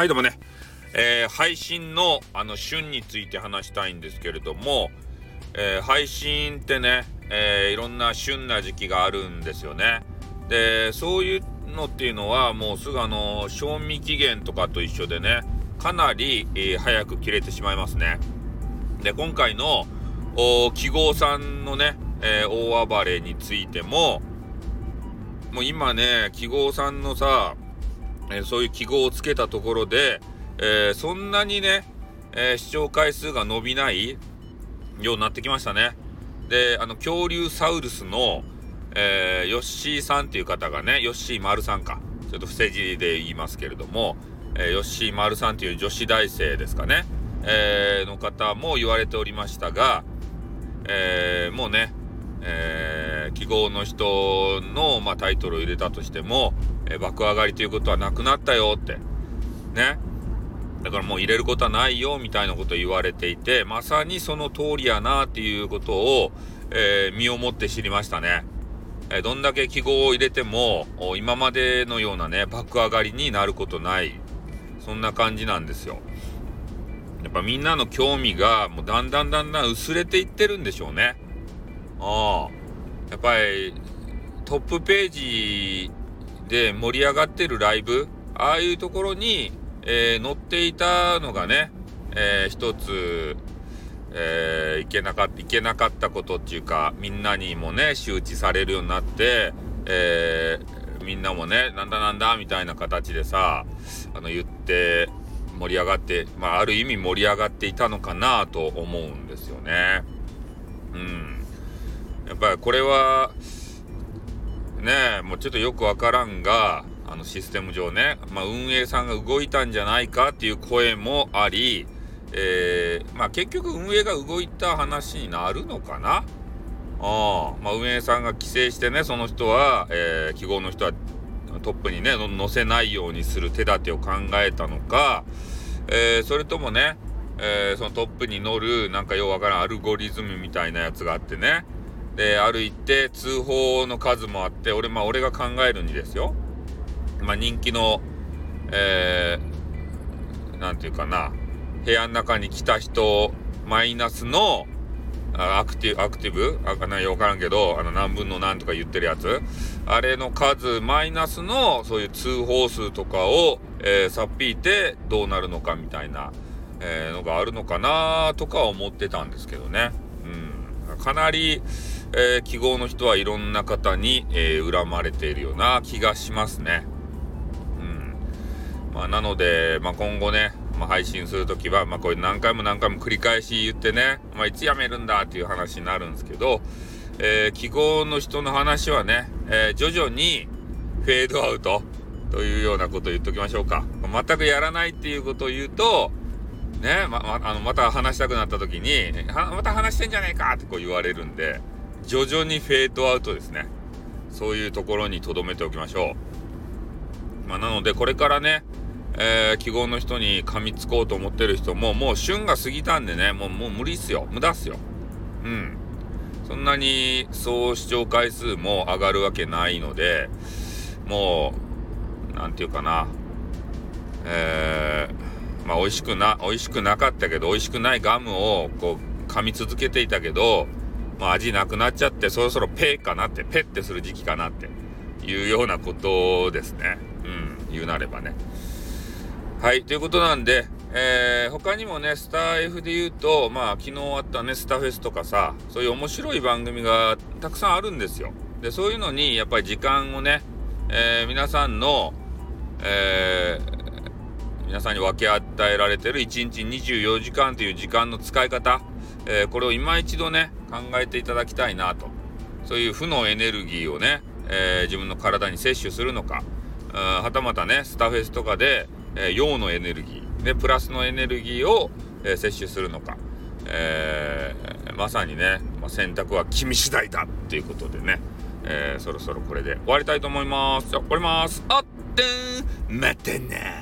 はいどうもね、えー、配信のあの旬について話したいんですけれども、えー、配信ってね、えー、いろんな旬な時期があるんですよね。でそういうのっていうのはもうすぐあの賞味期限とかと一緒でねかなり、え早く切れてしまいますね。で今回の記号さんのね、え大暴れについてももう今ね記号さんのさえ、そういう記号をつけたところで、えー、そんなにね、えー、視聴回数が伸びないようになってきましたね。で、あの、恐竜サウルスの、えヨッシーさんっていう方がね、ヨッシー丸さんか。ちょっと伏せ字で言いますけれども、えヨッシー丸さんっていう女子大生ですかね。えの方も言われておりましたが、えもうね、えー、記号の人の、まあ、タイトルを入れたとしても、えー、爆上がりということはなくなったよって。ね。だからもう入れることはないよみたいなことを言われていて、まさにその通りやなっていうことを、えー、身をもって知りましたね。えどんだけ記号を入れても、今までのようなね、爆上がりになることない。そんな感じなんですよ。やっぱみんなの興味がもうだんだんだんだん薄れていってるんでしょうね。やっぱりトップページで盛り上がってるライブ？ああいうところに、えー、載っていたのがね、えー、一つ、えー、いけなかったいけなかったことっていうかみんなにもね周知されるようになって、えー、みんなもねなんだなんだみたいな形でさあの言って盛り上がってまあある意味盛り上がっていたのかなと思うんですよね。うん。やっぱりこれはねもうちょっとよくわからんがあのシステム上ね、まあ、運営さんが動いたんじゃないかっていう声もあり、えー、まあ、結局運営が動いた話になるのかな？あまあ、運営さんが規制してねその人は、えー、記号の人はトップにね載せないようにする手立てを考えたのか、えー、それともね、え、そのトップに乗るなんかようわからんアルゴリズムみたいなやつがあってねで、ある一定通報の数もあって、俺、まあ、俺が考えるにですよ。まあ、人気の、えー、ていうかな、部屋の中に来た人、マイナスの、アクティブ、アクティブ？あ、なわからんけど、あの、何分の何とか言ってるやつ。あれの数、マイナスの、そういう通報数とかを、えー、さっぴいてどうなるのかみたいな、えー、のがあるのかなとか思ってたんですけどね。うん。かなり、えー、記号の人はいろんな方に、えー、恨まれているような気がしますね。うん。まあ、なので、まあ、今後ね、まあ、配信するときは、まあ、これ何回も何回も繰り返し言ってね、まあ、いつやめるんだっていう話になるんですけど、えー、記号の人の話はね、えー、徐々にフェードアウトというようなことを言っときましょうか。全くやらないっていうことを言うと、ね、ま、まあの、また話したくなった時に、また話してんじゃねえかってこう言われるんで、徐々にフェードアウトですね。そういうところに留めておきましょう。まあ、なので、これからね、えー、記号の人に噛みつこうと思ってる人も、もう旬が過ぎたんでね、もう、もう無理っすよ。無駄っすよ。うん。そんなに総視聴回数も上がるわけないので、もう、なんていうかな、えー、まあ、美味しくな、美味しくなかったけど、美味しくないガムを、こう、噛み続けていたけど、まあ、味なくなっちゃって、そろそろペーかなって、ペッてする時期かなっていうようなことですね。うん、言うなればね。はい、ということなんで、えー、他にもね、スター F で言うと、まあ、昨日あったね、スターフェスとかさ、そういう面白い番組がたくさんあるんですよ。で、そういうのに、やっぱり時間をね、えー、皆さんの、えー、皆さんに分け与えられてる1日24時間という時間の使い方、えー、これを今一度ね、考えていただきたいなと。そういう負のエネルギーをね、えー、自分の体に摂取するのか、はたまたね、スタフェスとかで、えー、陽のエネルギー、で、プラスのエネルギーを、えー、摂取するのか、えー、まさにね、まあ、選択は君次第だっていうことでね、えー、そろそろこれで終わりたいと思います。じゃ終わります。あってん、またな